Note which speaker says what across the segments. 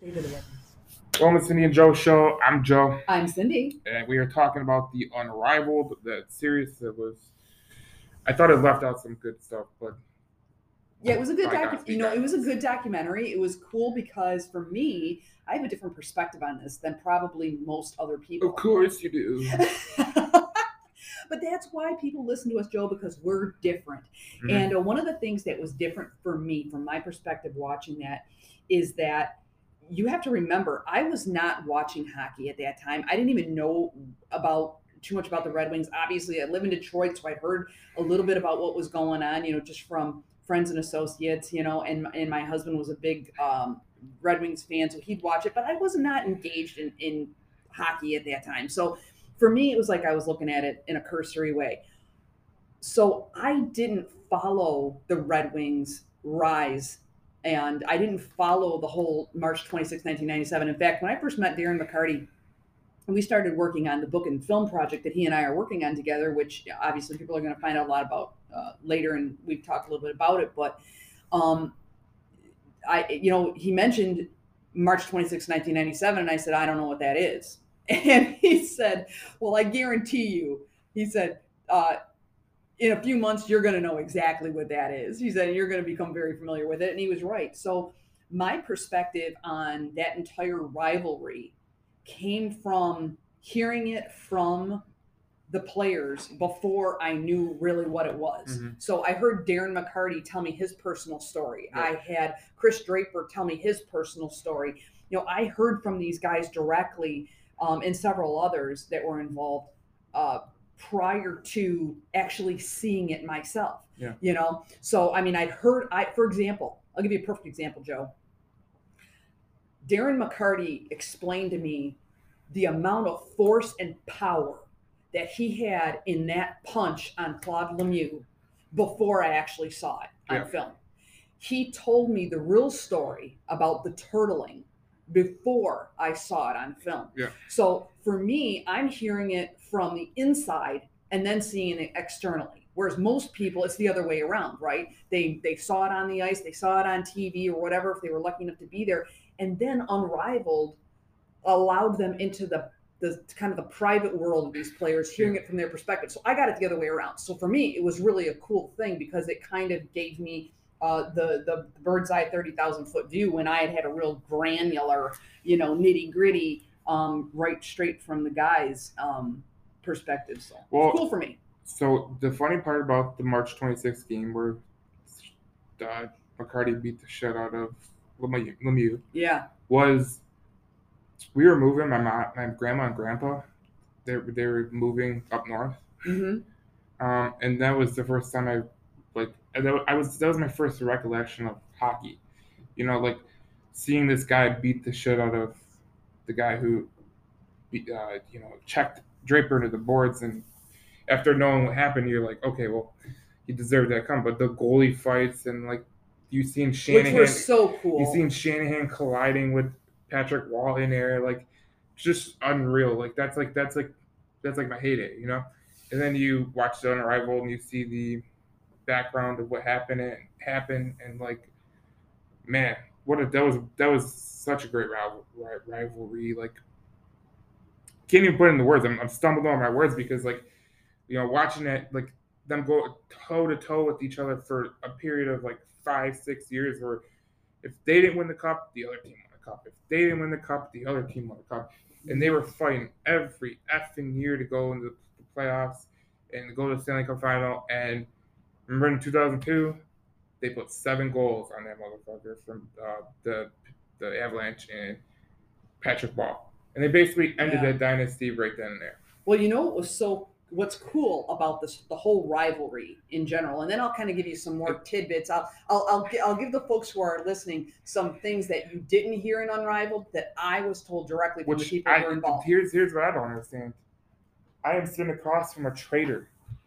Speaker 1: David Evans.
Speaker 2: Welcome to Cindy and Joe show. I'm Joe,
Speaker 1: I'm Cindy.
Speaker 2: and we are talking about the Unrivaled, that series that was. I thought it left out some good stuff, but
Speaker 1: Yeah, it was a good docu-
Speaker 2: you
Speaker 1: know, it was a good documentary. It was cool because for me, I have a different perspective on this than probably most other people.
Speaker 2: of course you do.
Speaker 1: but that's why people listen to us, Joe, because we're different.
Speaker 2: Mhm.
Speaker 1: And uh, one of the things that was different for me, from my perspective, watching that, is that you have to remember I was not watching hockey at that time. I didn't even know about too much about the Red Wings. Obviously, I live in Detroit, so I'd heard a little bit about what was going on. You know, just from friends and associates. You know, and and my husband was a big um, Red Wings fan, so he'd watch it. But I was not engaged in in hockey at that time. So for me, it was like I was looking at it in a cursory way. So I didn't follow the Red Wings rise and I didn't follow the whole March 26, 1997. In fact, when I first met Darren McCarty, we started working on the book and film project that he and I are working on together, which obviously people are going to find out a lot about uh, later, and we've talked a little bit about it. But um, I, you know, he mentioned March 26, 1997, and I said, I don't know what that is. And he said, Well, I guarantee you, he said, uh, in a few months, you're going to know exactly what that is. He said, and You're going to become very familiar with it. And he was right. So, my perspective on that entire rivalry came from hearing it from the players before I knew really what it was.
Speaker 2: Mhm.
Speaker 1: So I heard Darren McCarty tell me his personal story.
Speaker 2: Yeah.
Speaker 1: I had Chris Draper tell me his personal story. You know, I heard from these guys directly um, and several others that were involved uh, prior to actually seeing it myself.
Speaker 2: Yeah.
Speaker 1: You know, so I mean, I'd heard. I, for example, I'll give you a perfect example, Joe. Darren McCarty explained to me the amount of force and power that he had in that punch on Claude Lemieux before I actually saw it on
Speaker 2: Yeah.
Speaker 1: film. He told me the real story about the turtling before I saw it on film.
Speaker 2: Yeah.
Speaker 1: So for me, I'm hearing it from the inside and then seeing it externally. Whereas most people, it's the other way around, right? They they saw it on the ice, they saw it on TV or whatever if they were lucky enough to be there, and then unrivaled allowed them into the the kind of the private world of these players, hearing it from their perspective. So I got it the other way around. So for me, it was really a cool thing because it kind of gave me uh, the the bird's eye thirty thousand foot view when I had had a real granular, you know, nitty gritty, um, right straight from the guys' um, perspective. So
Speaker 2: Well-
Speaker 1: it's cool for me.
Speaker 2: So the funny part about the March 26th game where uh, McCarty beat the shit out of Lemieux, Lemieux
Speaker 1: Yeah.
Speaker 2: was we were moving. My mom, my grandma and grandpa, they they were moving up north.
Speaker 1: hmm
Speaker 2: um, and that was the first time I like I was that was my first recollection of hockey. You know, like seeing this guy beat the shit out of the guy who, beat, uh, you know, checked Draper into the boards, and after knowing what happened, you're like, okay, well, he deserved that come. But the goalie fights and like you seen
Speaker 1: Which were so cool.
Speaker 2: you seen Shanahan colliding with Patrick Roy in there, like just unreal. Like that's like that's like that's like my heyday, you know. And then you watch the Unrivaled and you see the background of what happened and happened, and like, man, what a that was that was such a great rival, rivalry. Like, can't even put it into words. I'm, I'm stumbling on my words because like, you know, watching it like them go toe to toe with each other for a period of like five six years where if they didn't win the cup, the other team won the cup. If they didn't win the cup, the other team won the cup. And they were fighting every effing year to go into the playoffs and go to the Stanley Cup final. And remember in 2002, they put seven goals on that motherfucker from uh, the the Avalanche and Patrick Roy. And they basically ended
Speaker 1: Yeah.
Speaker 2: that dynasty right then and there.
Speaker 1: Well, you know what was so what's cool about this the whole rivalry in general, and then I'll kind of give you some more tidbits. I'll I'll I'll, I'll give the folks who are listening some things that you didn't hear in Unrivaled that I was told directly from the
Speaker 2: Which
Speaker 1: people
Speaker 2: I,
Speaker 1: who were involved.
Speaker 2: here's here's what I don't understand. I am sitting across from a traitor.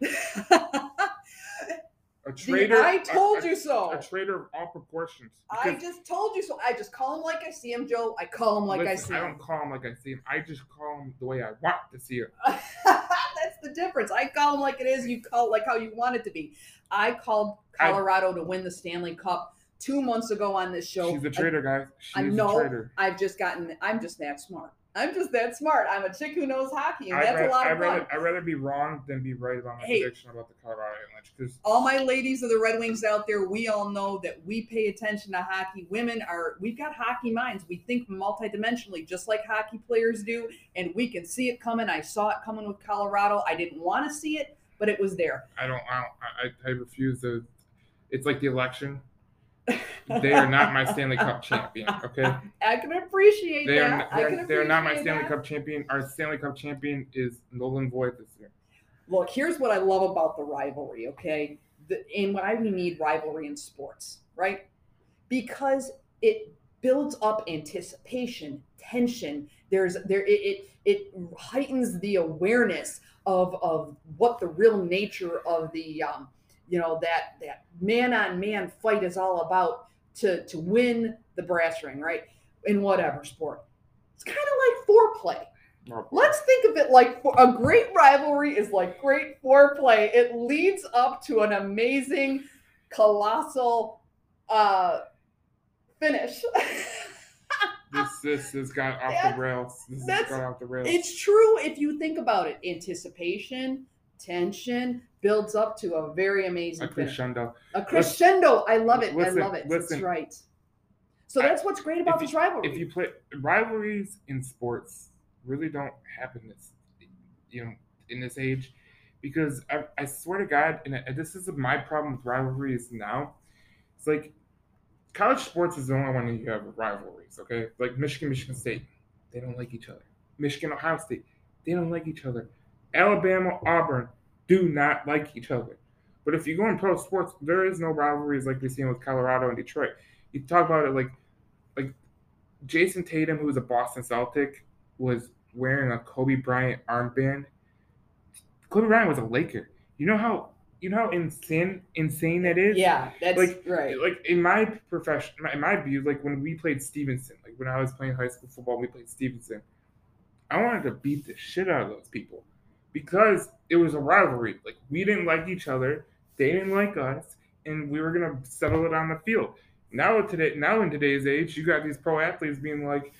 Speaker 2: A traitor.
Speaker 1: I told
Speaker 2: a-
Speaker 1: you so.
Speaker 2: A traitor of all proportions.
Speaker 1: I just told you so. I just call him like I see him, Joe. I call him like I
Speaker 2: listen,
Speaker 1: see
Speaker 2: I
Speaker 1: him.
Speaker 2: don't call him like I see him. I just call him the way I want to see him.
Speaker 1: That's the difference. I call him like it is. You call like how you want it to be. I called
Speaker 2: I-
Speaker 1: Colorado to win the Stanley Cup two months ago on this show.
Speaker 2: She's a traitor, guys.
Speaker 1: I
Speaker 2: She's
Speaker 1: know.
Speaker 2: a traitor.
Speaker 1: I've just gotten. I'm just that smart. I'm just that smart. I'm a chick who knows hockey, and
Speaker 2: I'd,
Speaker 1: that's
Speaker 2: ra-
Speaker 1: a lot
Speaker 2: I'd
Speaker 1: of fun.
Speaker 2: rather, I'd rather be wrong than be right about my
Speaker 1: Hey.
Speaker 2: prediction about the Colorado Avalanche because
Speaker 1: all my ladies of the Red Wings out there, we all know that we pay attention to hockey. Women are, we've got hockey minds. We think multidimensionally, just like hockey players do, and we can see it coming. I saw it coming with Colorado. I didn't want to see it, but it was there.
Speaker 2: I don't, I, don't I, I refuse to. It's like the election. They are not my Stanley Cup champion. Okay,
Speaker 1: I can appreciate
Speaker 2: they
Speaker 1: that.
Speaker 2: Not,
Speaker 1: I
Speaker 2: they
Speaker 1: can
Speaker 2: are, they are not my Stanley
Speaker 1: that.
Speaker 2: Cup champion. Our Stanley Cup champion is Nolan Voigt this year.
Speaker 1: Look, here's what I love about the rivalry, okay? The, and what I need rivalry in sports, right? Because it builds up anticipation, tension. There's there it it, it heightens the awareness of of what the real nature of the um, you know that that man on man fight is all about to to win the brass ring, right? In whatever sport. It's kind of like foreplay. Let's think of it like for- a great rivalry is like great foreplay. It leads up to an amazing, colossal uh, finish.
Speaker 2: This this has got off
Speaker 1: That-
Speaker 2: the rails. This has gone off the rails.
Speaker 1: it's true if you think about it. Anticipation, tension builds up to a very amazing
Speaker 2: a
Speaker 1: finish.
Speaker 2: crescendo.
Speaker 1: A crescendo. I love it.
Speaker 2: Listen,
Speaker 1: I love it.
Speaker 2: listen.
Speaker 1: That's right. So
Speaker 2: I-
Speaker 1: that's what's great about this rivalry.
Speaker 2: If you play rivalries in sports, really don't happen this, you know, in this age, because I, I swear to God, and I- this is my problem with rivalries now. It's like college sports is the only one you have rivalries. Okay, like Michigan, Michigan State, they don't like each other. Michigan, Ohio State, they don't like each other. Alabama, Auburn do not like each other. But if you go in pro sports, there is no rivalries like we're seeing with Colorado and Detroit. You talk about it like like Jayson Tatum, who was a Boston Celtic, was wearing a Kobe Bryant armband. Kobe Bryant was a Laker. You know how you know how insane insane that is.
Speaker 1: yeah, that's
Speaker 2: like-
Speaker 1: right.
Speaker 2: Like in my profession, in my view, like when we played Stevenson, like when I was playing high school football, we played Stevenson. I wanted to beat the shit out of those people because it was a rivalry. Like we didn't like each other, they didn't like us, and we were gonna settle it on the field. Now today, now in today's age, you got these pro athletes being like,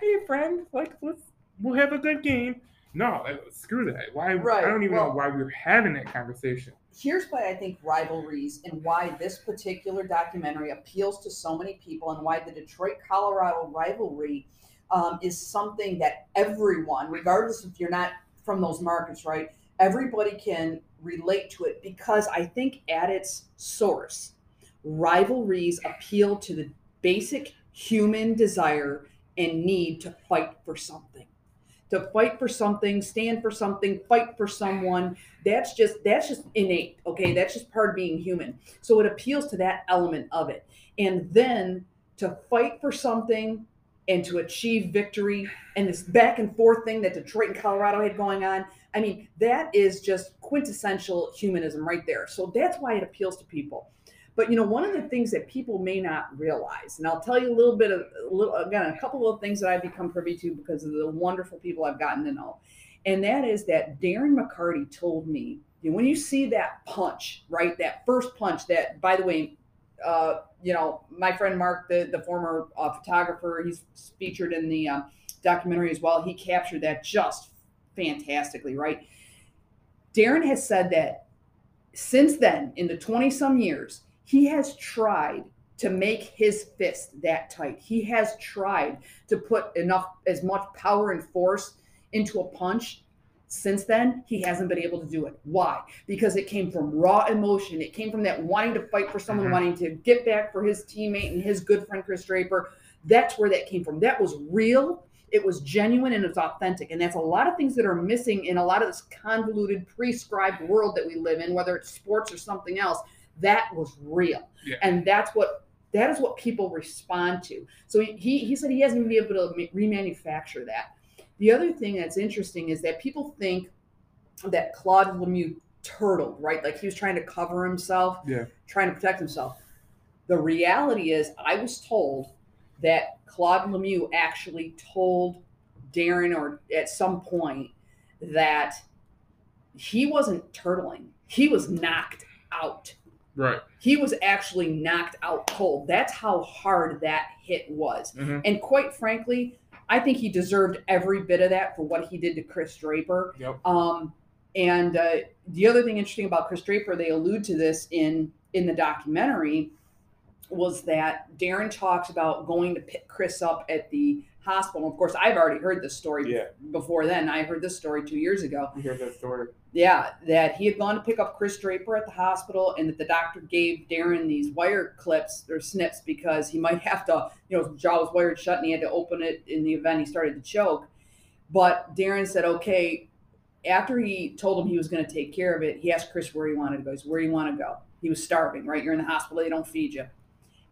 Speaker 2: "Hey, friend, like let's we'll have a good game." No, screw that. Why?
Speaker 1: Right,
Speaker 2: I don't even
Speaker 1: well-
Speaker 2: know why we're having that conversation.
Speaker 1: here's why I think rivalries and why this particular documentary appeals to so many people and why the Detroit Colorado rivalry um, is something that everyone, regardless if you're not from those markets, right, everybody can relate to it because I think at its source, rivalries appeal to the basic human desire and need to fight for something. To fight for something, stand for something, fight for someone that's just that's just innate okay? That's just part of being human. So it appeals to that element of it. And then to fight for something and to achieve victory and this back and forth thing that detroit and colorado had going on i mean that is just quintessential humanism right there so that's why it appeals to people but you know one of the things that people may not realize and i'll tell you a little bit of a little again a couple of things that i've become privy to because of the wonderful people i've gotten to know and that is that Darren McCarty told me you know, when you see that punch, right? That first punch. That, by the way, uh, you know, my friend Mark, the the former uh, photographer, he's featured in the uh, documentary as well. He captured that just fantastically, right? Darren has said that since then, in the twenty some years, he has tried to make his fist that tight. He has tried to put enough, as much power and force into a punch. Since then, he hasn't been able to do it. Why? Because it came from raw emotion. It came from that wanting to fight for someone,
Speaker 2: Mhm.
Speaker 1: wanting to get back for his teammate and his good friend Chris Draper. That's where that came from. That was real. It was genuine and it was authentic. And that's a lot of things that are missing in a lot of this convoluted, prescribed world that we live in, whether it's sports or something else. That was real.
Speaker 2: Yeah.
Speaker 1: And that's what that is what people respond to. So he, he, said he hasn't been able to ma- remanufacture that. The other thing that's interesting is that people think that Claude Lemieux turtled, right? Like he was trying to cover himself,
Speaker 2: Yeah.
Speaker 1: trying to protect himself. The reality is, I was told that Claude Lemieux actually told Darren, or at some point, that he wasn't turtling. He was knocked out.
Speaker 2: Right.
Speaker 1: He was actually knocked out cold. That's how hard that hit was.
Speaker 2: hmm
Speaker 1: And quite frankly, I think he deserved every bit of that for what he did to Chris Draper.
Speaker 2: Yep.
Speaker 1: Um, and uh, the other thing interesting about Chris Draper, they allude to this in in the documentary, was that Darren talks about going to pick Chris up at the hospital. Of course, I've already heard this story
Speaker 2: Yeah.
Speaker 1: before then. I heard this story two years ago.
Speaker 2: We heard that story.
Speaker 1: Yeah, that he had gone to pick up Chris Draper at the hospital, and that the doctor gave Darren these wire clips or snips because he might have to, you know, his jaw was wired shut, and he had to open it in the event he started to choke. But Darren said, okay. After he told him he was going to take care of it, he asked Chris where he wanted to go. He said, "Where do you want to go?" He was starving, right? You're in the hospital; they don't feed you.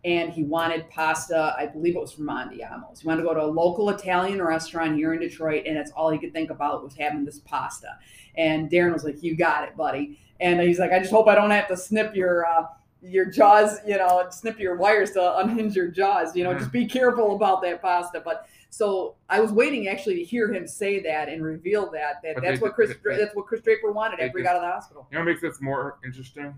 Speaker 1: And he wanted pasta. I believe it was from Andiamo's. He wanted to go to a local Italian restaurant here in Detroit, and that's all he could think about was having this pasta. And Darren was like, "You got it, buddy." And he's like, "I just hope I don't have to snip your uh, your jaws, you know, snip your wires to unhinge your jaws. You know, just be careful about that pasta." But so I was waiting actually to hear him say that and reveal that that
Speaker 2: But
Speaker 1: that's
Speaker 2: they-
Speaker 1: what Chris
Speaker 2: they-
Speaker 1: that's what Chris Draper wanted after he got out of the hospital.
Speaker 2: You know what makes this more interesting?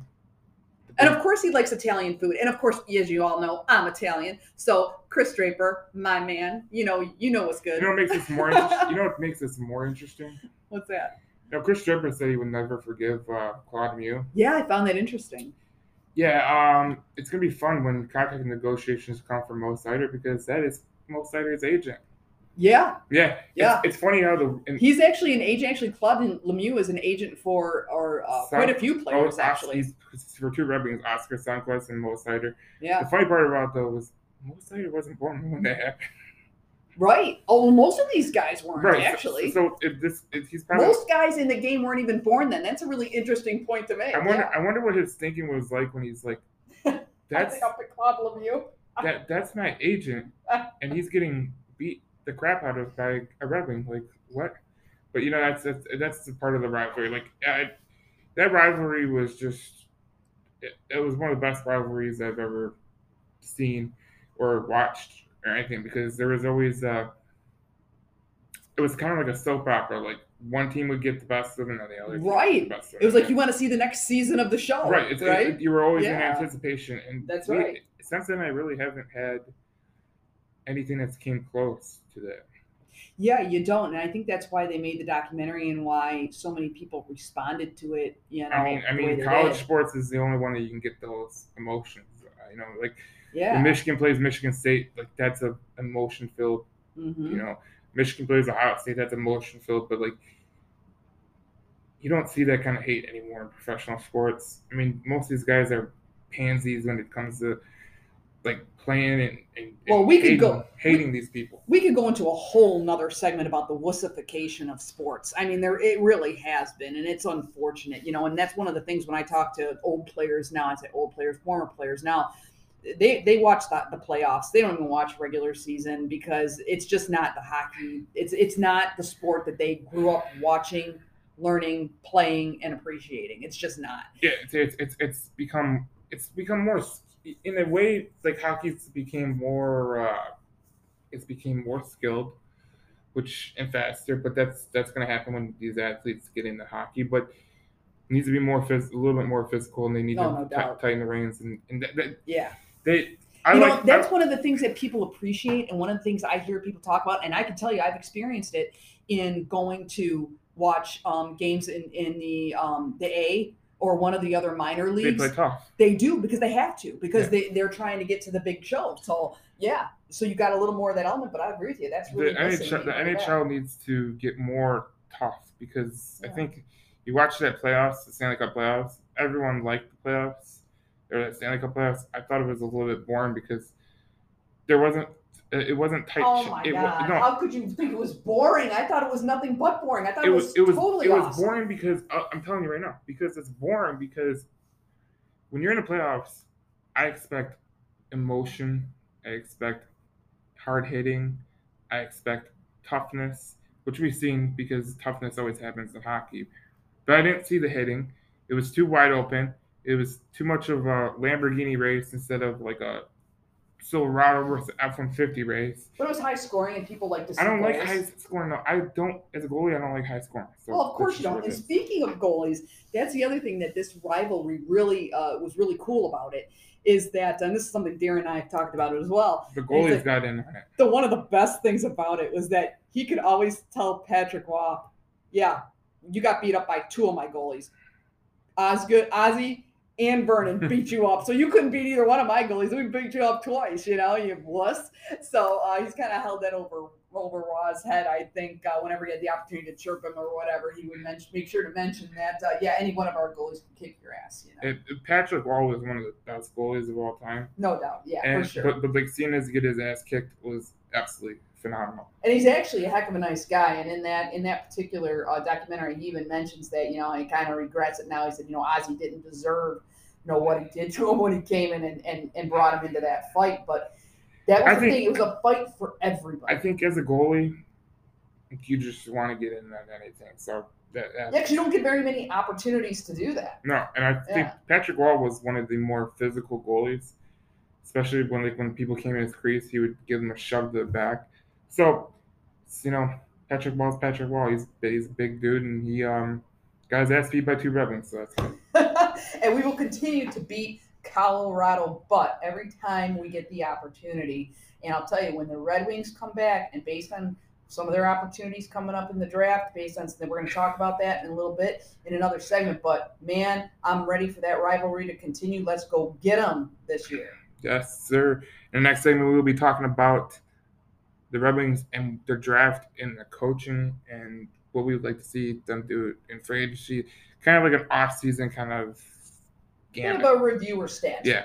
Speaker 1: And of course, he likes Italian food. And of course, as you all know, I'm Italian. So Chris Draper, my man, you know, you know what's good.
Speaker 2: You know what makes this more interesting? You know what makes this more interesting?
Speaker 1: What's that?
Speaker 2: You know, Chris Draper said he would never forgive uh, Claude Lemieux.
Speaker 1: Yeah, I found that interesting.
Speaker 2: Yeah, um, it's gonna be fun when contract negotiations come from Mo Seider because that is Mo Seider's agent.
Speaker 1: Yeah,
Speaker 2: Yeah,
Speaker 1: Yeah.
Speaker 2: It's, funny how the and,
Speaker 1: he's actually an agent. Actually, Claude Lemieux is an agent for or uh, quite a few players.
Speaker 2: oh,
Speaker 1: Actually,
Speaker 2: for two Red Wings, Oskar Sundqvist and Mo Seider.
Speaker 1: yeah,
Speaker 2: The funny part about though was Mo Seider wasn't born when that happened.
Speaker 1: right. Oh, most of these guys weren't
Speaker 2: Right.
Speaker 1: actually.
Speaker 2: So, if this, if he's probably.
Speaker 1: most guys in the game weren't even born then. That's a really interesting point to make.
Speaker 2: I wonder.
Speaker 1: yeah.
Speaker 2: I wonder what his thinking was like when he's like, "That's
Speaker 1: think I'll Claude Lemieux.
Speaker 2: that that's my agent, and he's getting beat the crap out of by a Red Wing. Like what? But you know that's that's, that's the part of the rivalry. Like I, that rivalry was just it, it was one of the best rivalries I've ever seen or watched or anything because there was always uh it was kind of like a soap opera. Like one team would get the best of another, the other team would get
Speaker 1: Right.
Speaker 2: the best of
Speaker 1: It was like you want to see the next season of the show,
Speaker 2: right. It's,
Speaker 1: right?
Speaker 2: it- you were always in anticipation, and
Speaker 1: That's
Speaker 2: we-
Speaker 1: right.
Speaker 2: Since then, I really haven't had anything that's came close to that.
Speaker 1: Yeah, you don't, and I think that's why they made the documentary and why so many people responded to it. You know,
Speaker 2: I mean, I mean, college sports is the only one that you can get those emotions. You know, like
Speaker 1: Yeah.
Speaker 2: when Michigan plays Michigan State, like that's a emotion filled.
Speaker 1: Mhm.
Speaker 2: You know, Michigan plays Ohio State, that's emotion filled. But like, you don't see that kind of hate anymore in professional sports. I mean, most of these guys are pansies when it comes to like playing and, and
Speaker 1: Well, we could go-
Speaker 2: hating these people.
Speaker 1: we could go into a whole nother segment about the wussification of sports. I mean, there it really has been, and it's unfortunate, you know. And that's one of the things when I talk to old players now, I say old players, former players now. They they watch the, the playoffs. They don't even watch regular season because it's just not the hockey. It's it's not the sport that they grew up watching, learning, playing, and appreciating. It's just not.
Speaker 2: Yeah, it's it's it's, it's become it's become more in a way like hockey's became more uh it's became more skilled which and faster but that's that's going to happen when these athletes get into hockey but it needs to be more phys- a little bit more physical and they need
Speaker 1: No,
Speaker 2: to
Speaker 1: no doubt.
Speaker 2: tighten the reins and, and that, that,
Speaker 1: Yeah.
Speaker 2: they I
Speaker 1: you know, that's
Speaker 2: I-
Speaker 1: one of the things that people appreciate, and one of the things I hear people talk about, and I can tell you, I've experienced it in going to watch um, games in in the um, the A or one of the other minor leagues.
Speaker 2: they play tough
Speaker 1: They do because they have to because
Speaker 2: Yeah.
Speaker 1: they they're trying to get to the big show. So yeah, so you got a little more of that element, but I agree with you. That's
Speaker 2: the
Speaker 1: really missing
Speaker 2: NHL, the
Speaker 1: when you look
Speaker 2: NHL needs to get more tough because I think you watch that playoffs, the Stanley Cup playoffs. Everyone liked the playoffs or the Stanley Cup playoffs. I thought it was a little bit boring because there wasn't it wasn't tight.
Speaker 1: Oh my
Speaker 2: it,
Speaker 1: god!
Speaker 2: no,
Speaker 1: How could you think it was boring? I thought it was nothing but boring. I thought
Speaker 2: it was it was
Speaker 1: totally
Speaker 2: it was
Speaker 1: awesome.
Speaker 2: boring because uh, I'm telling you right now because it's boring because when you're in the playoffs, I expect emotion, I expect hard hitting, I expect toughness, which we've seen because toughness always happens in hockey. But I didn't see the hitting. It was too wide open. It was too much of a Lamborghini race instead of like a Silverado versus F one fifty race.
Speaker 1: But it was high scoring, and people like to see
Speaker 2: I don't like high scoring though. I don't as a goalie. I don't like high scoring. So
Speaker 1: Well, of course you don't. And speaking of goalies, that's the other thing that this rivalry really uh, was really cool about it is that, and this is something Darren and I have talked about it as well.
Speaker 2: the goalies
Speaker 1: like-
Speaker 2: got in on it.
Speaker 1: The one of the best things about it was that he could always tell Patrick Roy, "Yeah, you got beat up by two of my goalies, Osgood, Ozzy, and Vernon beat you up. So you couldn't beat either one of my goalies. We beat you up twice, you know, you wuss." So uh, he's kind of held that over over Roy's head. I think uh, whenever he had the opportunity to chirp him or whatever, he would mention, make sure to mention that. Uh, yeah, any one of our goalies can kick your ass. You know,
Speaker 2: It, it- Patrick Roy was one of the best goalies of all time,
Speaker 1: no doubt. Yeah,
Speaker 2: and
Speaker 1: for sure.
Speaker 2: but but like seeing us get his ass kicked was absolutely phenomenal.
Speaker 1: and he's actually a heck of a nice guy. And in that in that particular uh, documentary, he even mentions that you know he kind of regrets it now. He said you know Ozzy didn't deserve you know what he did to him when he came in and, and, and brought him into that fight, but. That was
Speaker 2: I
Speaker 1: the
Speaker 2: think-
Speaker 1: thing. It was a fight for everybody.
Speaker 2: I think as a goalie, you just want to get in on anything. So that,
Speaker 1: yeah, because you don't get very many opportunities to do that.
Speaker 2: No, and I think
Speaker 1: Yeah.
Speaker 2: Patrick Roy was one of the more physical goalies, especially when like when people came in his crease, he would give them a shove to the back. So, you know, Patrick Roy's Patrick Roy. He's he's a big dude, and he um got his ass beat by two Red Wings. So that's good.
Speaker 1: and we will continue to beat Colorado butt every time we get the opportunity. And I'll tell you, when the Red Wings come back, and based on some of their opportunities coming up in the draft, based on we're going to talk about that in a little bit in another segment. But man, I'm ready for that rivalry to continue. Let's go get them this year.
Speaker 2: Yes, sir. In the next segment, we will be talking about the Red Wings and their draft and the coaching and what we would like to see them do in free agency. Kind of like an off-season kind of
Speaker 1: Kind of a reviewer stat.
Speaker 2: Yeah.